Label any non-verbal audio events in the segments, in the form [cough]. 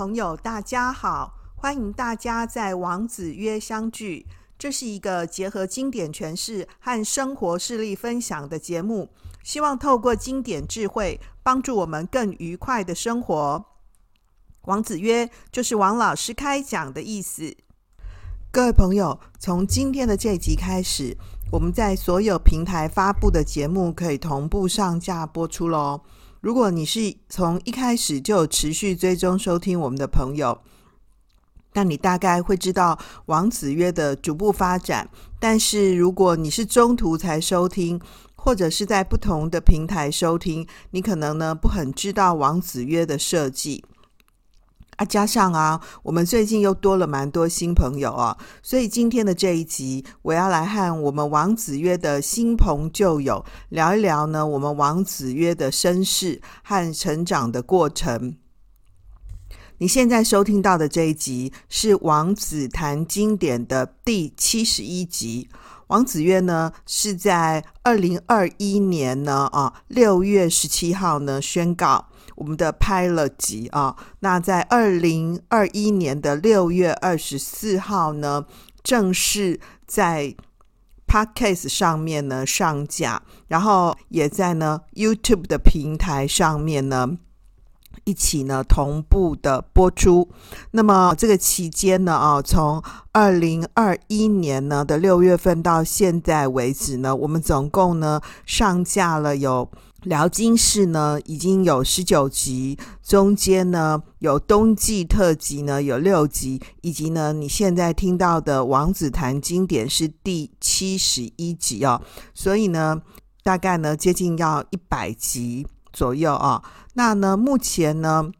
朋友，大家好！欢迎大家在王子约相聚。这是一个结合经典诠释和生活事例分享的节目，希望透过经典智慧，帮助我们更愉快的生活。王子约就是王老师开讲的意思。各位朋友，从今天的这集开始，我们在所有平台发布的节目可以同步上架播出喽。如果你是从一开始就持续追踪收听我们的朋友，那你大概会知道王子约的逐步发展。但是如果你是中途才收听，或者是在不同的平台收听，你可能呢不很知道王子约的设计。啊，加上啊，我们最近又多了蛮多新朋友啊，所以今天的这一集，我要来和我们王子约的新朋旧友聊一聊呢，我们王子约的身世和成长的过程。你现在收听到的这一集是王子谈经典的第七十一集。王子约呢是在二零二一年呢啊六月十七号呢宣告。我们的 Pilot 集啊，那在二零二一年的六月二十四号呢，正式在 Podcast 上面呢上架，然后也在呢 YouTube 的平台上面呢一起呢同步的播出。那么这个期间呢啊，从二零二一年呢的六月份到现在为止呢，我们总共呢上架了有。辽金市呢，已经有十九集，中间呢有冬季特辑呢有六集，以及呢你现在听到的王子谈经典是第七十一集哦，所以呢大概呢接近要一百集左右啊。那呢目前呢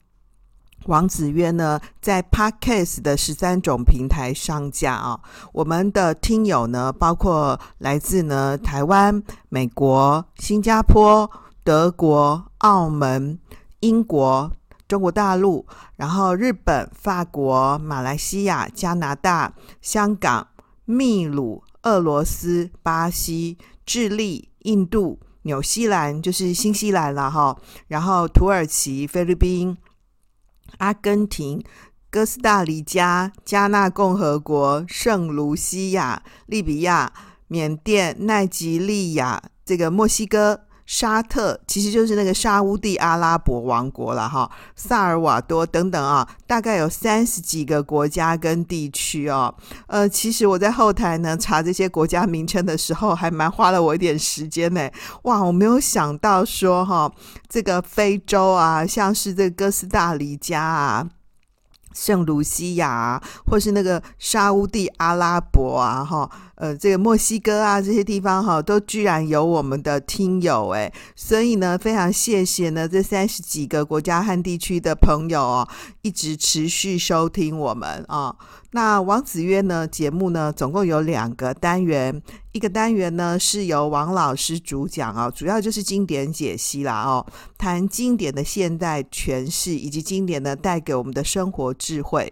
王子约呢在 Podcast 的十三种平台上架啊，我们的听友呢包括来自呢台湾、美国、新加坡。德国、澳门、英国、中国大陆，然后日本、法国、马来西亚、加拿大、香港、秘鲁、俄罗斯、巴西、智利、印度、纽西兰，就是新西兰了哈。然后土耳其、菲律宾、阿根廷、哥斯达黎加、加纳共和国、圣卢西亚、利比亚、缅甸、奈及利亚，这个墨西哥。沙特其实就是那个沙乌地阿拉伯王国了哈，萨尔瓦多等等啊，大概有三十几个国家跟地区哦。呃，其实我在后台呢查这些国家名称的时候，还蛮花了我一点时间呢。哇，我没有想到说哈，这个非洲啊，像是这个哥斯达黎加啊。圣卢西亚啊，或是那个沙乌地阿拉伯啊，哈，呃，这个墨西哥啊，这些地方哈，都居然有我们的听友诶，所以呢，非常谢谢呢这三十几个国家和地区的朋友哦，一直持续收听我们啊。那王子约呢节目呢，总共有两个单元，一个单元呢是由王老师主讲啊，主要就是经典解析啦哦，谈经典的现代诠释以及经典呢带给我们的生活智慧。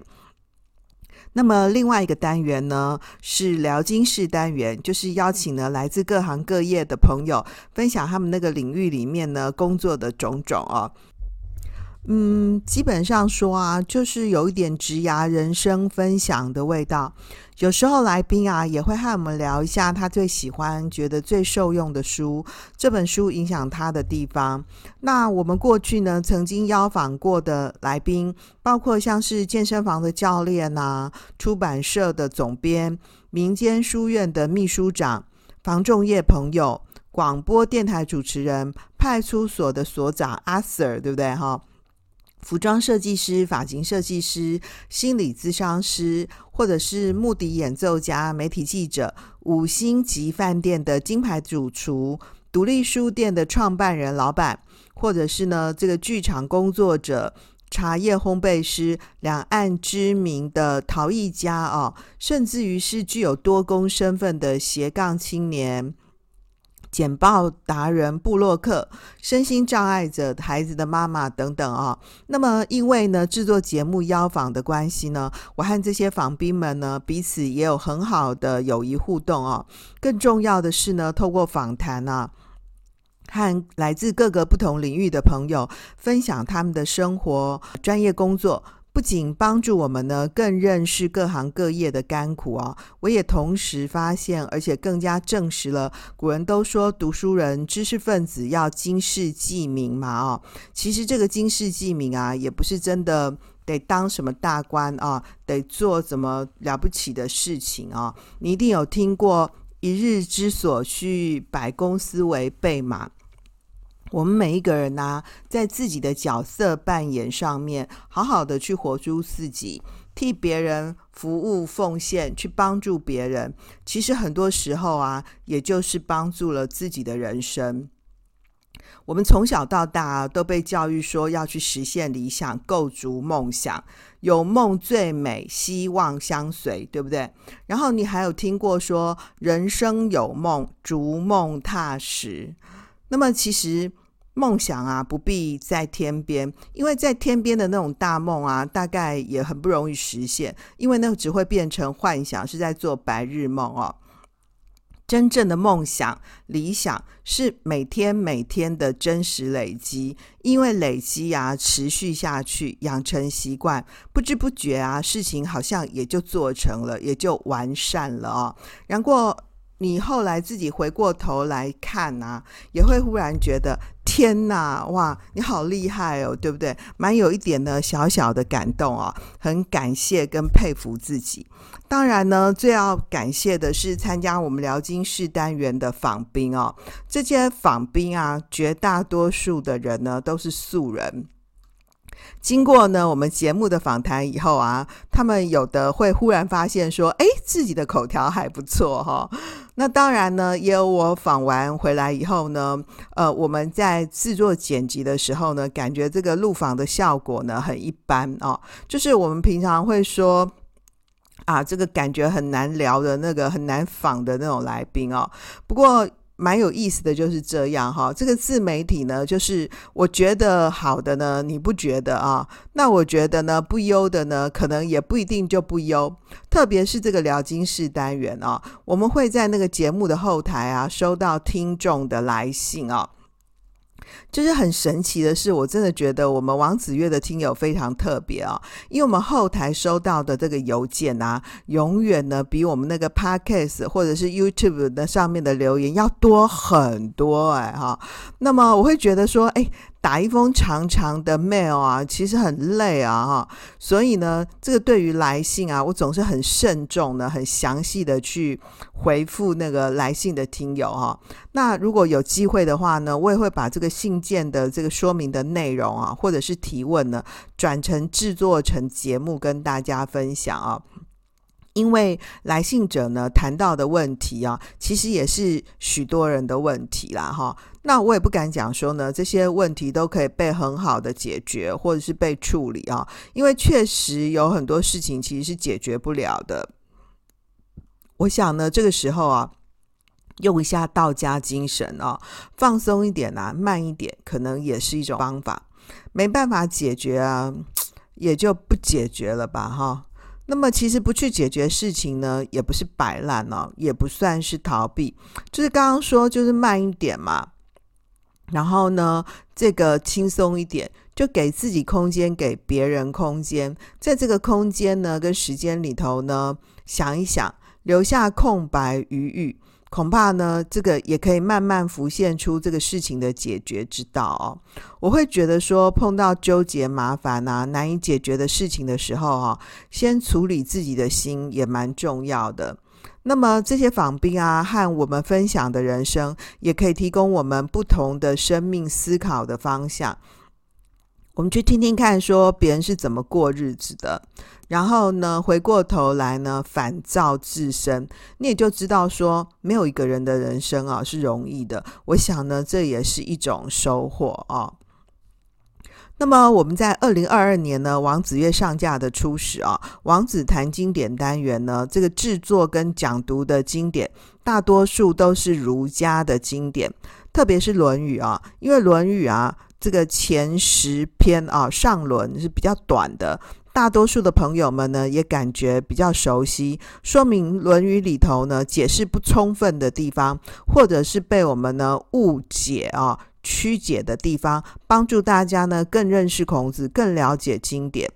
那么另外一个单元呢是聊经室单元，就是邀请呢来自各行各业的朋友分享他们那个领域里面呢工作的种种啊。嗯，基本上说啊，就是有一点职涯人生分享的味道。有时候来宾啊，也会和我们聊一下他最喜欢、觉得最受用的书，这本书影响他的地方。那我们过去呢，曾经邀访过的来宾，包括像是健身房的教练啊，出版社的总编，民间书院的秘书长，房仲业朋友，广播电台主持人，派出所的所长阿 Sir，对不对哈？服装设计师、发型设计师、心理咨商师，或者是木笛演奏家、媒体记者、五星级饭店的金牌主厨、独立书店的创办人、老板，或者是呢这个剧场工作者、茶叶烘焙师、两岸知名的陶艺家哦，甚至于是具有多工身份的斜杠青年。简报达人、布洛克、身心障碍者、孩子的妈妈等等啊。那么，因为呢制作节目邀访的关系呢，我和这些访宾们呢彼此也有很好的友谊互动啊。更重要的是呢，透过访谈啊，和来自各个不同领域的朋友分享他们的生活、专业工作。不仅帮助我们呢更认识各行各业的甘苦啊，我也同时发现，而且更加证实了古人都说读书人、知识分子要经世济民嘛啊，其实这个经世济民啊，也不是真的得当什么大官啊，得做怎么了不起的事情啊，你一定有听过“一日之所需，百公司为备”嘛。我们每一个人呢、在自己的角色扮演上面，好好的去活出自己，替别人服务奉献，去帮助别人。其实很多时候啊，也就是帮助了自己的人生。我们从小到大、啊、都被教育说要去实现理想，构筑梦想，有梦最美，希望相随，对不对？然后你还有听过说，人生有梦，逐梦踏实。那么其实梦想啊，不必在天边，因为在天边的那种大梦啊，大概也很不容易实现，因为那只会变成幻想，是在做白日梦哦。真正的梦想、理想是每天每天的真实累积，因为累积啊，持续下去，养成习惯，不知不觉啊，事情好像也就做成了，也就完善了哦。然后。你后来自己回过头来看啊，也会忽然觉得天哪，哇，你好厉害哦，对不对？蛮有一点的小小的感动哦，很感谢跟佩服自己。当然呢，最要感谢的是参加我们辽金市单元的访宾哦，这些访宾啊，绝大多数的人呢都是素人。经过呢，我们节目的访谈以后啊，他们有的会忽然发现说，哎，自己的口条还不错哈。那当然呢，也有我访完回来以后呢，呃，我们在制作剪辑的时候呢，感觉这个录访的效果呢很一般哦。就是我们平常会说啊，这个感觉很难聊的那个很难访的那种来宾哦。不过。蛮有意思的就是这样哈，这个自媒体呢，就是我觉得好的呢，你不觉得啊？那我觉得呢，不优的呢，可能也不一定就不优。特别是这个聊金市单元啊，我们会在那个节目的后台啊，收到听众的来信啊。就是很神奇的是，我真的觉得我们王子月的听友非常特别啊，因为我们后台收到的这个邮件啊，永远呢比我们那个 Podcast 或者是 YouTube 的上面的留言要多很多哎哈。那么我会觉得说，哎。打一封长长的 mail 啊，其实很累啊，哈，所以呢，这个对于来信啊，我总是很慎重的、很详细的去回复那个来信的听友哈。那如果有机会的话呢，我也会把这个信件的这个说明的内容啊，或者是提问呢，转成制作成节目跟大家分享啊。因为来信者呢谈到的问题啊，其实也是许多人的问题啦，哈。那我也不敢讲说呢，这些问题都可以被很好的解决，或者是被处理啊。因为确实有很多事情其实是解决不了的。我想呢，这个时候啊，用一下道家精神啊，放松一点啊，慢一点，可能也是一种方法。没办法解决啊，也就不解决了吧，哈。那么其实不去解决事情呢，也不是摆烂哦，也不算是逃避，就是刚刚说，就是慢一点嘛。然后呢，这个轻松一点，就给自己空间，给别人空间，在这个空间呢跟时间里头呢，想一想，留下空白余裕。恐怕呢，这个也可以慢慢浮现出这个事情的解决之道哦。我会觉得说，碰到纠结、麻烦啊、难以解决的事情的时候，哈，先处理自己的心也蛮重要的。那么这些访宾啊，和我们分享的人生，也可以提供我们不同的生命思考的方向。我们去听听看，说别人是怎么过日子的。然后呢，回过头来呢，反照自身，你也就知道说，没有一个人的人生啊是容易的。我想呢，这也是一种收获啊。那么我们在二零二二年呢，王子曰上架的初始啊，王子谈经典单元呢，这个制作跟讲读的经典，大多数都是儒家的经典，特别是《论语》啊，因为《论语》啊，这个前十篇啊，上轮是比较短的。大多数的朋友们呢，也感觉比较熟悉，说明《论语》里头呢解释不充分的地方，或者是被我们呢误解啊、曲解的地方，帮助大家呢更认识孔子，更了解经典。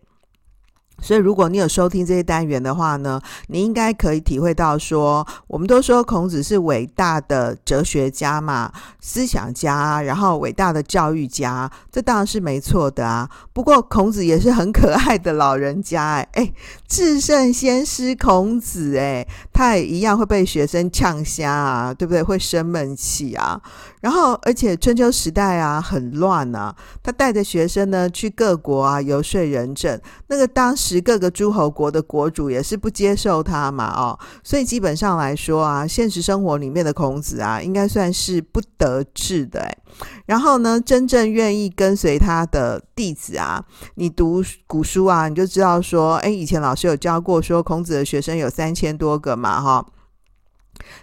所以，如果你有收听这些单元的话呢，你应该可以体会到说，我们都说孔子是伟大的哲学家嘛，思想家，然后伟大的教育家，这当然是没错的啊。不过，孔子也是很可爱的老人家，哎哎，至圣先师孔子，哎，他也一样会被学生呛瞎啊，对不对？会生闷气啊。然后，而且春秋时代啊，很乱啊，他带着学生呢去各国啊游说仁政，那个当时。各个诸侯国的国主也是不接受他嘛，哦，所以基本上来说啊，现实生活里面的孔子啊，应该算是不得志的。然后呢，真正愿意跟随他的弟子啊，你读古书啊，你就知道说，诶，以前老师有教过说，孔子的学生有三千多个嘛，哈。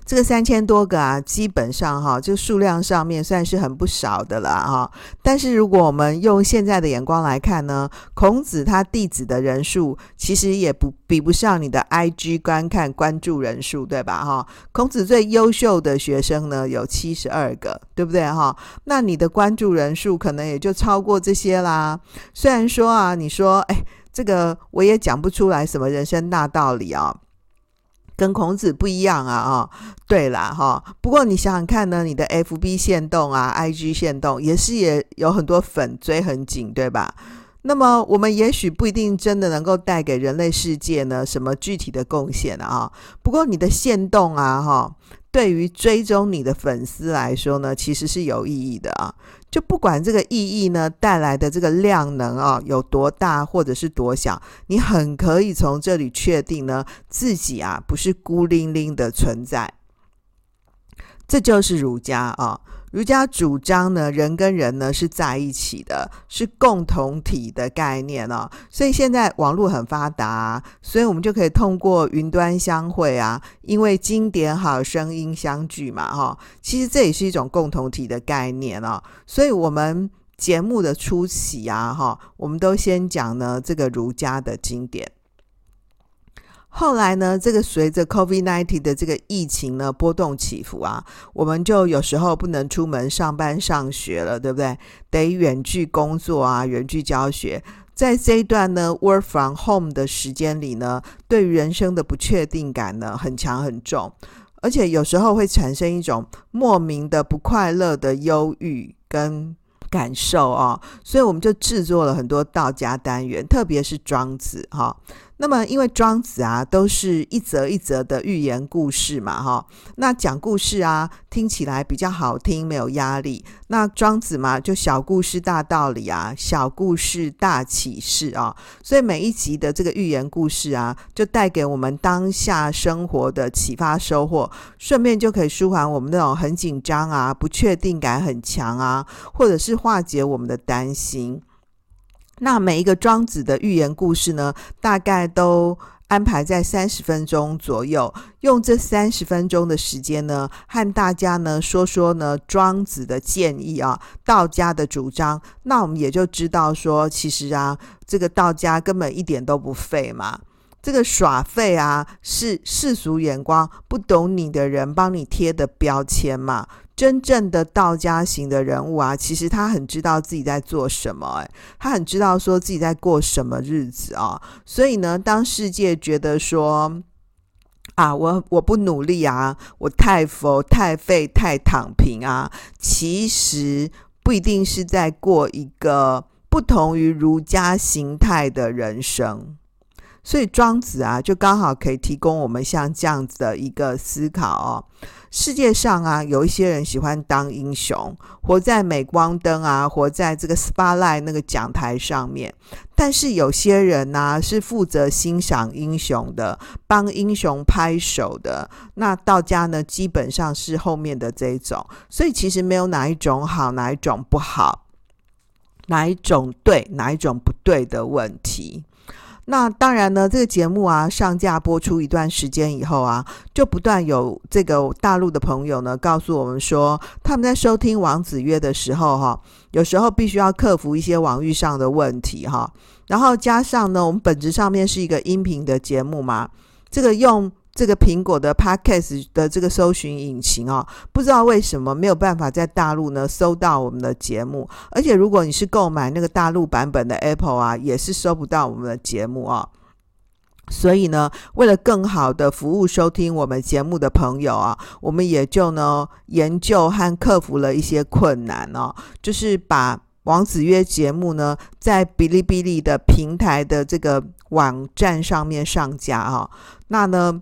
这个三千多个啊，基本上哈，就数量上面算是很不少的了哈。但是如果我们用现在的眼光来看呢，孔子他弟子的人数其实也不比不上你的 IG 观看关注人数，对吧？哈，孔子最优秀的学生呢有七十二个，对不对？哈，那你的关注人数可能也就超过这些啦。虽然说啊，你说哎，这个我也讲不出来什么人生大道理啊。跟孔子不一样啊！啊，对啦，哈。不过你想想看呢，你的 FB 线动啊，IG 线动也是也有很多粉追很紧，对吧？那么我们也许不一定真的能够带给人类世界呢什么具体的贡献啊。不过你的限动啊，哈。对于追踪你的粉丝来说呢，其实是有意义的啊。就不管这个意义呢带来的这个量能啊有多大或者是多小，你很可以从这里确定呢自己啊不是孤零零的存在。这就是儒家啊。儒家主张呢，人跟人呢是在一起的，是共同体的概念哦。所以现在网络很发达啊，所以我们就可以通过云端相会啊，因为经典好，声音相聚嘛，哈。其实这也是一种共同体的概念哦。所以我们节目的初期啊，哈，我们都先讲呢这个儒家的经典。后来呢，这个随着 COVID-19 的这个疫情呢波动起伏啊，我们就有时候不能出门上班上学了，对不对？得远距工作啊，远距教学。在这一段呢 work from home 的时间里呢，对于人生的不确定感呢很强很重，而且有时候会产生一种莫名的不快乐的忧郁跟感受啊，所以我们就制作了很多道家单元，特别是庄子哈。那么，因为庄子啊，都是一则一则的寓言故事嘛，哈。那讲故事啊，听起来比较好听，没有压力。那庄子嘛，就小故事大道理啊，小故事大启示啊。所以每一集的这个寓言故事啊，就带给我们当下生活的启发收获，顺便就可以舒缓我们那种很紧张啊、不确定感很强啊，或者是化解我们的担心。那每一个庄子的寓言故事呢，大概都安排在三十分钟左右，用这三十分钟的时间呢，和大家呢说说呢庄子的建议啊，道家的主张。那我们也就知道说，其实啊，这个道家根本一点都不废嘛。这个耍废啊，是世俗眼光不懂你的人帮你贴的标签嘛。真正的道家型的人物啊，其实他很知道自己在做什么，哎，他很知道说自己在过什么日子啊。所以呢，当世界觉得说啊，我我不努力啊，我太佛太废太躺平啊，其实不一定是在过一个不同于儒家形态的人生。所以庄子啊，就刚好可以提供我们像这样子的一个思考哦。世界上啊，有一些人喜欢当英雄，活在镁光灯啊，活在这个 spotlight 那个讲台上面。但是有些人呢、是负责欣赏英雄的，帮英雄拍手的。那道家呢，基本上是后面的这一种。所以其实没有哪一种好，哪一种不好，哪一种对，哪一种不对的问题。那当然呢，这个节目啊上架播出一段时间以后啊，就不断有这个大陆的朋友呢告诉我们说，他们在收听王子曰的时候哈，有时候必须要克服一些网域上的问题哈，然后加上呢，我们本质上面是一个音频的节目嘛，这个用。这个苹果的 Podcast 的这个搜寻引擎啊，不知道为什么没有办法在大陆呢搜到我们的节目，而且如果你是购买那个大陆版本的 Apple 啊，也是搜不到我们的节目啊。所以呢，为了更好的服务收听我们节目的朋友啊，我们也就呢研究和克服了一些困难哦，就是把王子约节目呢在哔哩哔哩的平台的这个网站上面上架啊。那呢，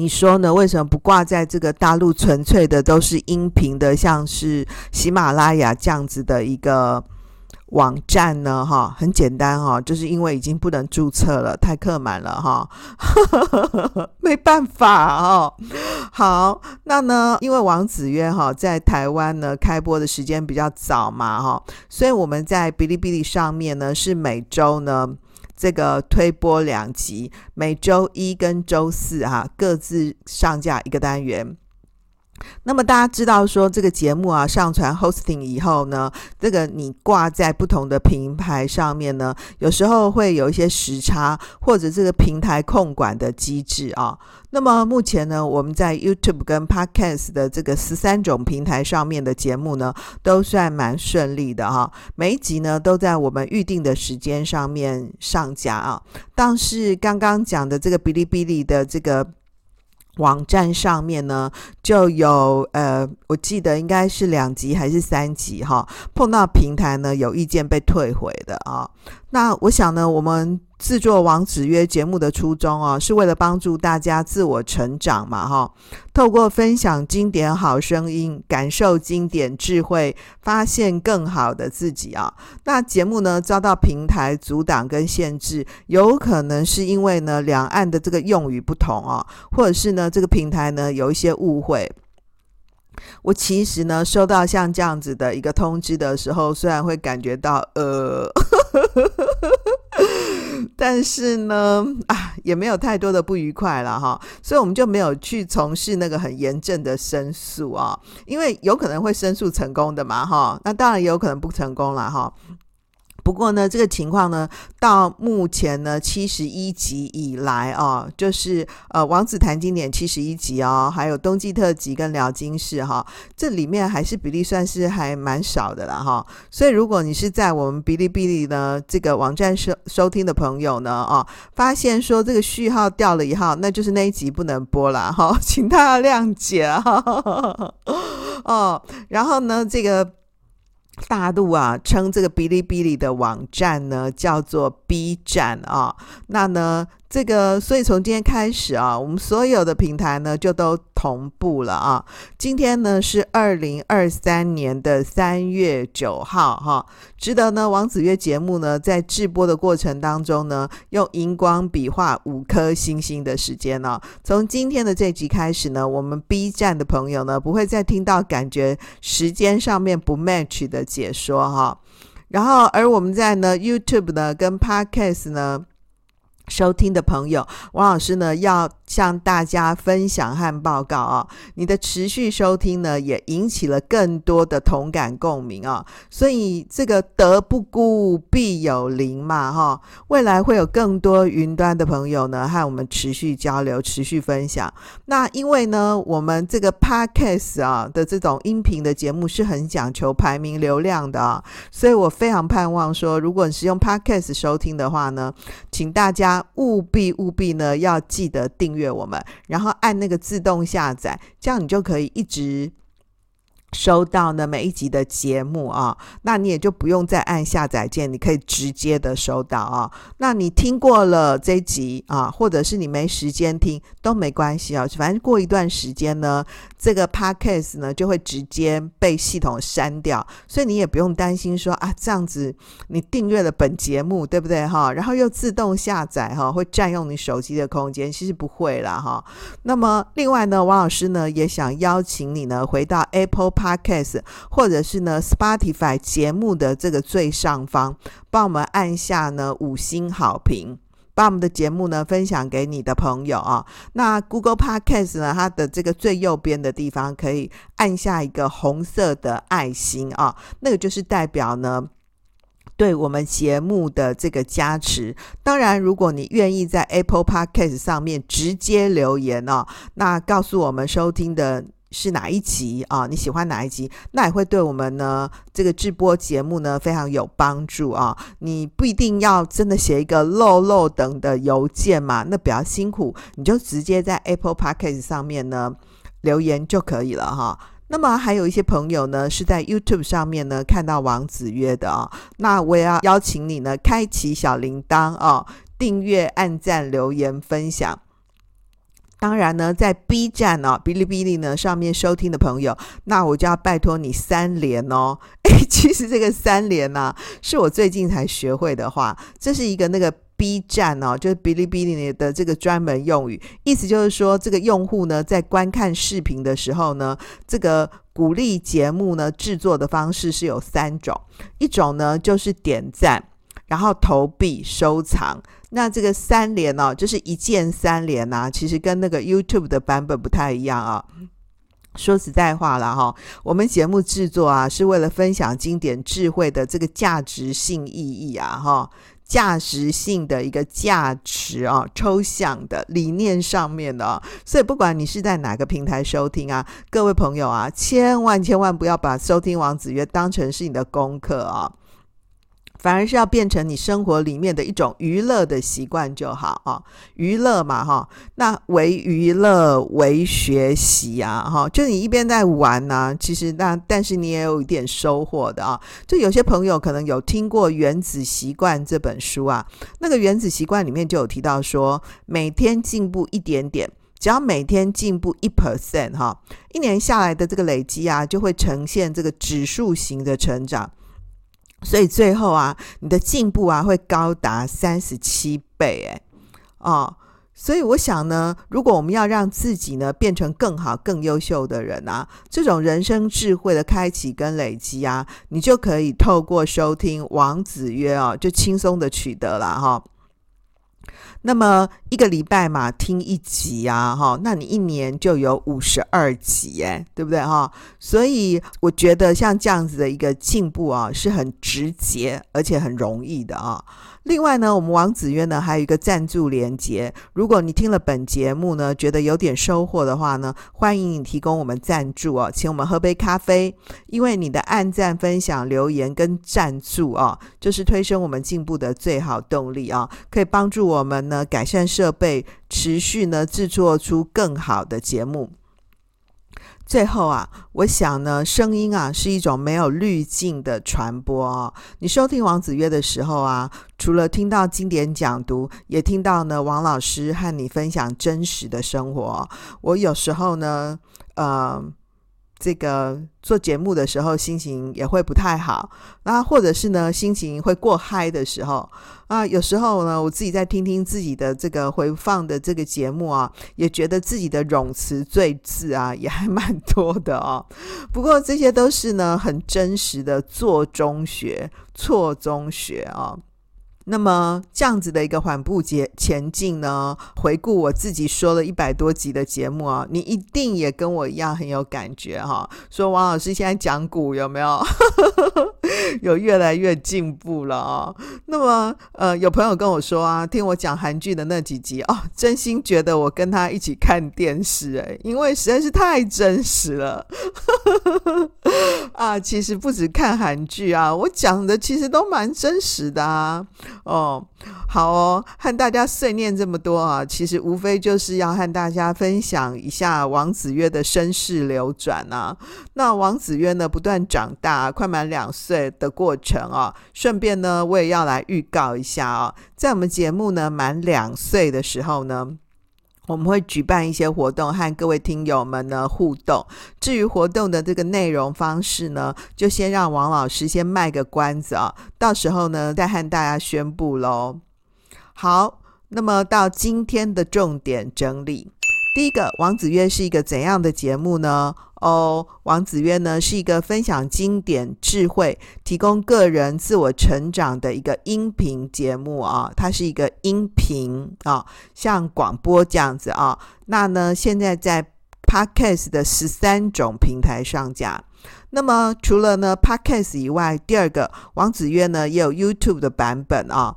你说呢？为什么不挂在这个大陆纯粹的都是音频的，像是喜马拉雅这样子的一个？网站呢？哈，很简单哈，就是因为已经不能注册了，太客满了哈，[laughs] 没办法哦。好，那呢，因为王子约哈在台湾呢开播的时间比较早嘛哈，所以我们在哔哩哔哩上面呢是每周呢这个推播两集，每周一跟周四哈各自上架一个单元。那么大家知道说这个节目啊上传 hosting 以后呢，这个你挂在不同的平台上面呢，有时候会有一些时差或者这个平台控管的机制啊。那么目前呢，我们在 YouTube 跟 Podcast 的这个十三种平台上面的节目呢，都算蛮顺利的哈。每一集呢都在我们预定的时间上面上架啊。但是刚刚讲的这个哔哩哔哩的这个。网站上面呢，就有呃，我记得应该是两集还是三集哈，碰到平台呢有意见被退回的啊。那我想呢，我们。制作王子约节目的初衷啊，是为了帮助大家自我成长嘛，哈。透过分享经典好声音，感受经典智慧，发现更好的自己啊。那节目呢遭到平台阻挡跟限制，有可能是因为呢两岸的这个用语不同啊，或者是呢这个平台呢有一些误会。我其实呢收到像这样子的一个通知的时候，虽然会感觉到呃。[laughs] 但是呢，啊，也没有太多的不愉快了哈，所以我们就没有去从事那个很严正的申诉啊，因为有可能会申诉成功的嘛哈，那当然也有可能不成功了哈。不过呢，这个情况呢，到目前呢，七十一集以来啊，就是呃，王子谈经典七十一集哦，还有冬季特辑跟聊经室哈，这里面还是比例算是还蛮少的啦哈。所以如果你是在我们哔哩哔哩呢这个网站收收听的朋友呢，啊，发现说这个序号掉了一号，那就是那一集不能播了哈，[laughs] 请大家谅解哈。[laughs] 哦，然后呢，这个。大陆啊，称这个哔哩哔哩的网站呢，叫做 B 站啊。那呢，这个所以从今天开始啊，我们所有的平台呢就都同步了啊。今天呢是二零二三年的三月九号哈。值得呢，王子约节目呢在制播的过程当中呢，用荧光笔画五颗星星的时间呢、从今天的这集开始呢，我们 B 站的朋友呢不会再听到感觉时间上面不 match 的解说哈。然后而我们在呢 YouTube 呢跟 Podcast 呢。收听的朋友，王老师呢要向大家分享和报告啊，你的持续收听呢也引起了更多的同感共鸣啊，所以这个德不孤必有邻嘛哈，未来会有更多云端的朋友呢和我们持续交流、持续分享。那因为呢，我们这个 Podcast 啊的这种音频的节目是很讲求排名流量的啊，所以我非常盼望说，如果你是用 Podcast 收听的话呢，请大家。务必务必呢，要记得订阅我们，然后按那个自动下载，这样你就可以一直收到呢每一集的节目啊。那你也就不用再按下载键，你可以直接的收到啊。那你听过了这一集啊，或者是你没时间听都没关系啊，反正过一段时间呢。这个 podcast 呢就会直接被系统删掉，所以你也不用担心说啊，这样子你订阅了本节目，对不对哈？然后又自动下载哈，会占用你手机的空间，其实不会啦哈。那么另外呢，王老师呢也想邀请你呢回到 Apple Podcast 或者是呢 Spotify 节目的这个最上方，帮我们按下呢五星好评。把我们的节目呢分享给你的朋友啊，那 Google Podcast 呢，它的这个最右边的地方可以按下一个红色的爱心啊，那个就是代表呢对我们节目的这个加持。当然，如果你愿意在 Apple Podcast 上面直接留言哦，那告诉我们收听的。是哪一集啊？你喜欢哪一集？那也会对我们呢这个直播节目呢非常有帮助啊！你不一定要真的写一个漏漏等的邮件嘛，那比较辛苦，你就直接在 Apple Podcast 上面呢留言就可以了哈。那么还有一些朋友呢是在 YouTube 上面呢看到王子约的啊，那我也要邀请你呢开启小铃铛啊，订阅、按赞、留言、分享。当然呢，在 B 站哦，哔哩哔哩呢上面收听的朋友，那我就要拜托你三连哦。[laughs] 诶，其实这个三连呢、啊，是我最近才学会的话，这是一个那个 B 站哦，就是哔哩哔哩的这个专门用语，意思就是说，这个用户呢在观看视频的时候呢，这个鼓励节目呢制作的方式是有三种，一种呢就是点赞，然后投币、收藏。那这个三连哦，就是一键三连呐、啊，其实跟那个 YouTube 的版本不太一样啊。说实在话了哈，我们节目制作啊，是为了分享经典智慧的这个价值性意义啊哈，价值性的一个价值啊，抽象的理念上面的啊。所以不管你是在哪个平台收听啊，各位朋友啊，千万千万不要把收听王子曰当成是你的功课啊。反而是要变成你生活里面的一种娱乐的习惯就好啊，娱乐嘛哈，那为娱乐为学习啊哈，就你一边在玩呐、其实那但是你也有一点收获的啊。就有些朋友可能有听过《原子习惯》这本书啊，那个《原子习惯》里面就有提到说，每天进步一点点，只要每天进步一 percent 哈，一年下来的这个累积啊，就会呈现这个指数型的成长。所以最后啊，你的进步啊会高达三十七倍，哎，哦，所以我想呢，如果我们要让自己呢变成更好、更优秀的人啊，这种人生智慧的开启跟累积啊，你就可以透过收听王子约哦，就轻松的取得了哈。那么一个礼拜嘛，听一集啊，哈，那你一年就有五十二集，哎，对不对哈？所以我觉得像这样子的一个进步啊，是很直接而且很容易的啊。另外呢，我们王子渊呢还有一个赞助连结。如果你听了本节目呢，觉得有点收获的话呢，欢迎你提供我们赞助哦，请我们喝杯咖啡。因为你的按赞、分享、留言跟赞助哦，就是推升我们进步的最好动力啊，可以帮助我们呢改善设备，持续呢制作出更好的节目。最后啊，我想呢，声音啊是一种没有滤镜的传播哦。你收听王子约的时候啊，除了听到经典讲读，也听到呢王老师和你分享真实的生活。我有时候呢，呃。这个做节目的时候心情也会不太好，那或者是呢心情会过嗨的时候啊，有时候呢我自己在听听自己的这个回放的这个节目啊，也觉得自己的冗词赘字啊 [laughs] 也还蛮多的哦。不过这些都是呢很真实的做中学、错中学啊。那么这样子的一个缓步节前进呢，回顾我自己说了一百多集的节目啊，你一定也跟我一样很有感觉哈。说王老师现在讲古有没有？[laughs] 有越来越进步了啊。那么呃，有朋友跟我说啊，听我讲韩剧的那几集哦，真心觉得我跟他一起看电视哎，因为实在是太真实了 [laughs] 啊。其实不止看韩剧啊，我讲的其实都蛮真实的啊。哦，好哦，和大家碎念这么多啊，其实无非就是要和大家分享一下王子月的身世流转啊。那王子月呢，不断长大，快满两岁的过程啊。顺便呢，我也要来预告一下啊，在我们节目呢满两岁的时候呢。我们会举办一些活动，和各位听友们呢互动。至于活动的这个内容方式呢，就先让王老师先卖个关子啊，到时候呢再和大家宣布喽。好，那么到今天的重点整理。第一个，王子约是一个怎样的节目呢？哦，王子约呢是一个分享经典智慧、提供个人自我成长的一个音频节目啊。它是一个音频啊，像广播这样子啊。那呢，现在在 Podcast 的十三种平台上架。那么除了呢 Podcast 以外，第二个，王子约呢也有 YouTube 的版本啊，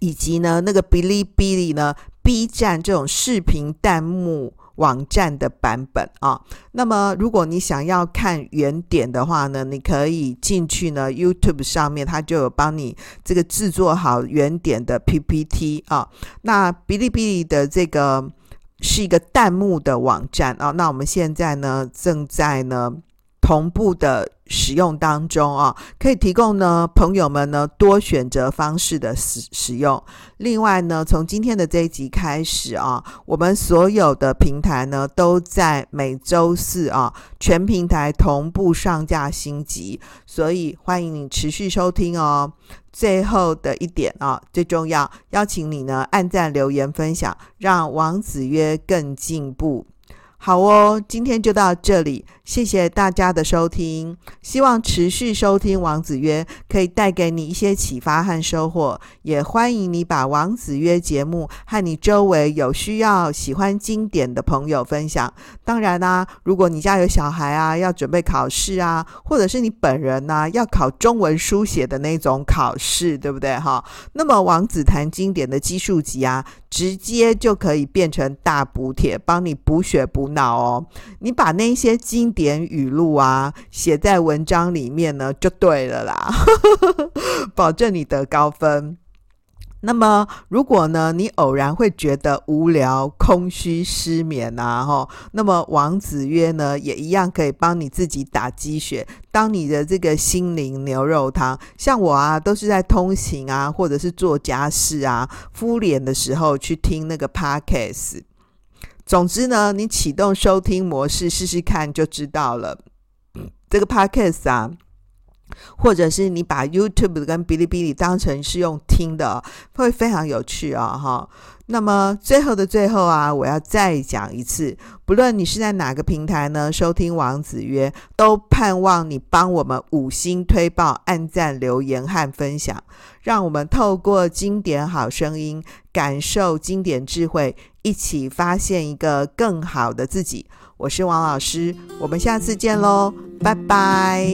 以及呢那个哔哩哔哩呢。B 站这种视频弹幕网站的版本啊。那么，如果你想要看原点的话呢，你可以进去呢 YouTube 上面，它就有帮你这个制作好原点的 PPT 啊。那哔哩哔哩的这个是一个弹幕的网站啊。那我们现在呢正在呢同步的。使用当中啊，可以提供呢朋友们呢多选择方式的使使用。另外呢，从今天的这一集开始啊，我们所有的平台呢都在每周四啊全平台同步上架新集，所以欢迎你持续收听哦。最后的一点啊，最重要，邀请你呢按赞、留言、分享，让王子约更进步。好哦，今天就到这里，谢谢大家的收听。希望持续收听王子约可以带给你一些启发和收获，也欢迎你把王子约节目和你周围有需要、喜欢经典的朋友分享。当然啦、如果你家有小孩啊，要准备考试啊，或者是你本人呢、要考中文书写的那种考试，对不对哈？那么王子谈经典的基数集啊，直接就可以变成大补帖，帮你补血补脑哦，你把那些经典语录啊写在文章里面呢，就对了啦，[laughs] 保证你得高分。那么，如果呢，你偶然会觉得无聊、空虚、失眠啊，哈，那么王子约呢，也一样可以帮你自己打鸡血，当你的这个心灵牛肉汤。像我啊，都是在通勤啊，或者是做家事啊、敷脸的时候去听那个 Podcast。总之呢，你启动收听模式试试看就知道了。这个 Podcast 啊，或者是你把 YouTube 跟哔哩哔哩当成是用听的，会非常有趣啊！哈，那么最后的最后啊，我要再讲一次，不论你是在哪个平台呢，收听王子约，都盼望你帮我们五星推爆、按赞、留言和分享，让我们透过经典好声音，感受经典智慧。一起发现一个更好的自己。我是王老师我们下次见喽拜拜。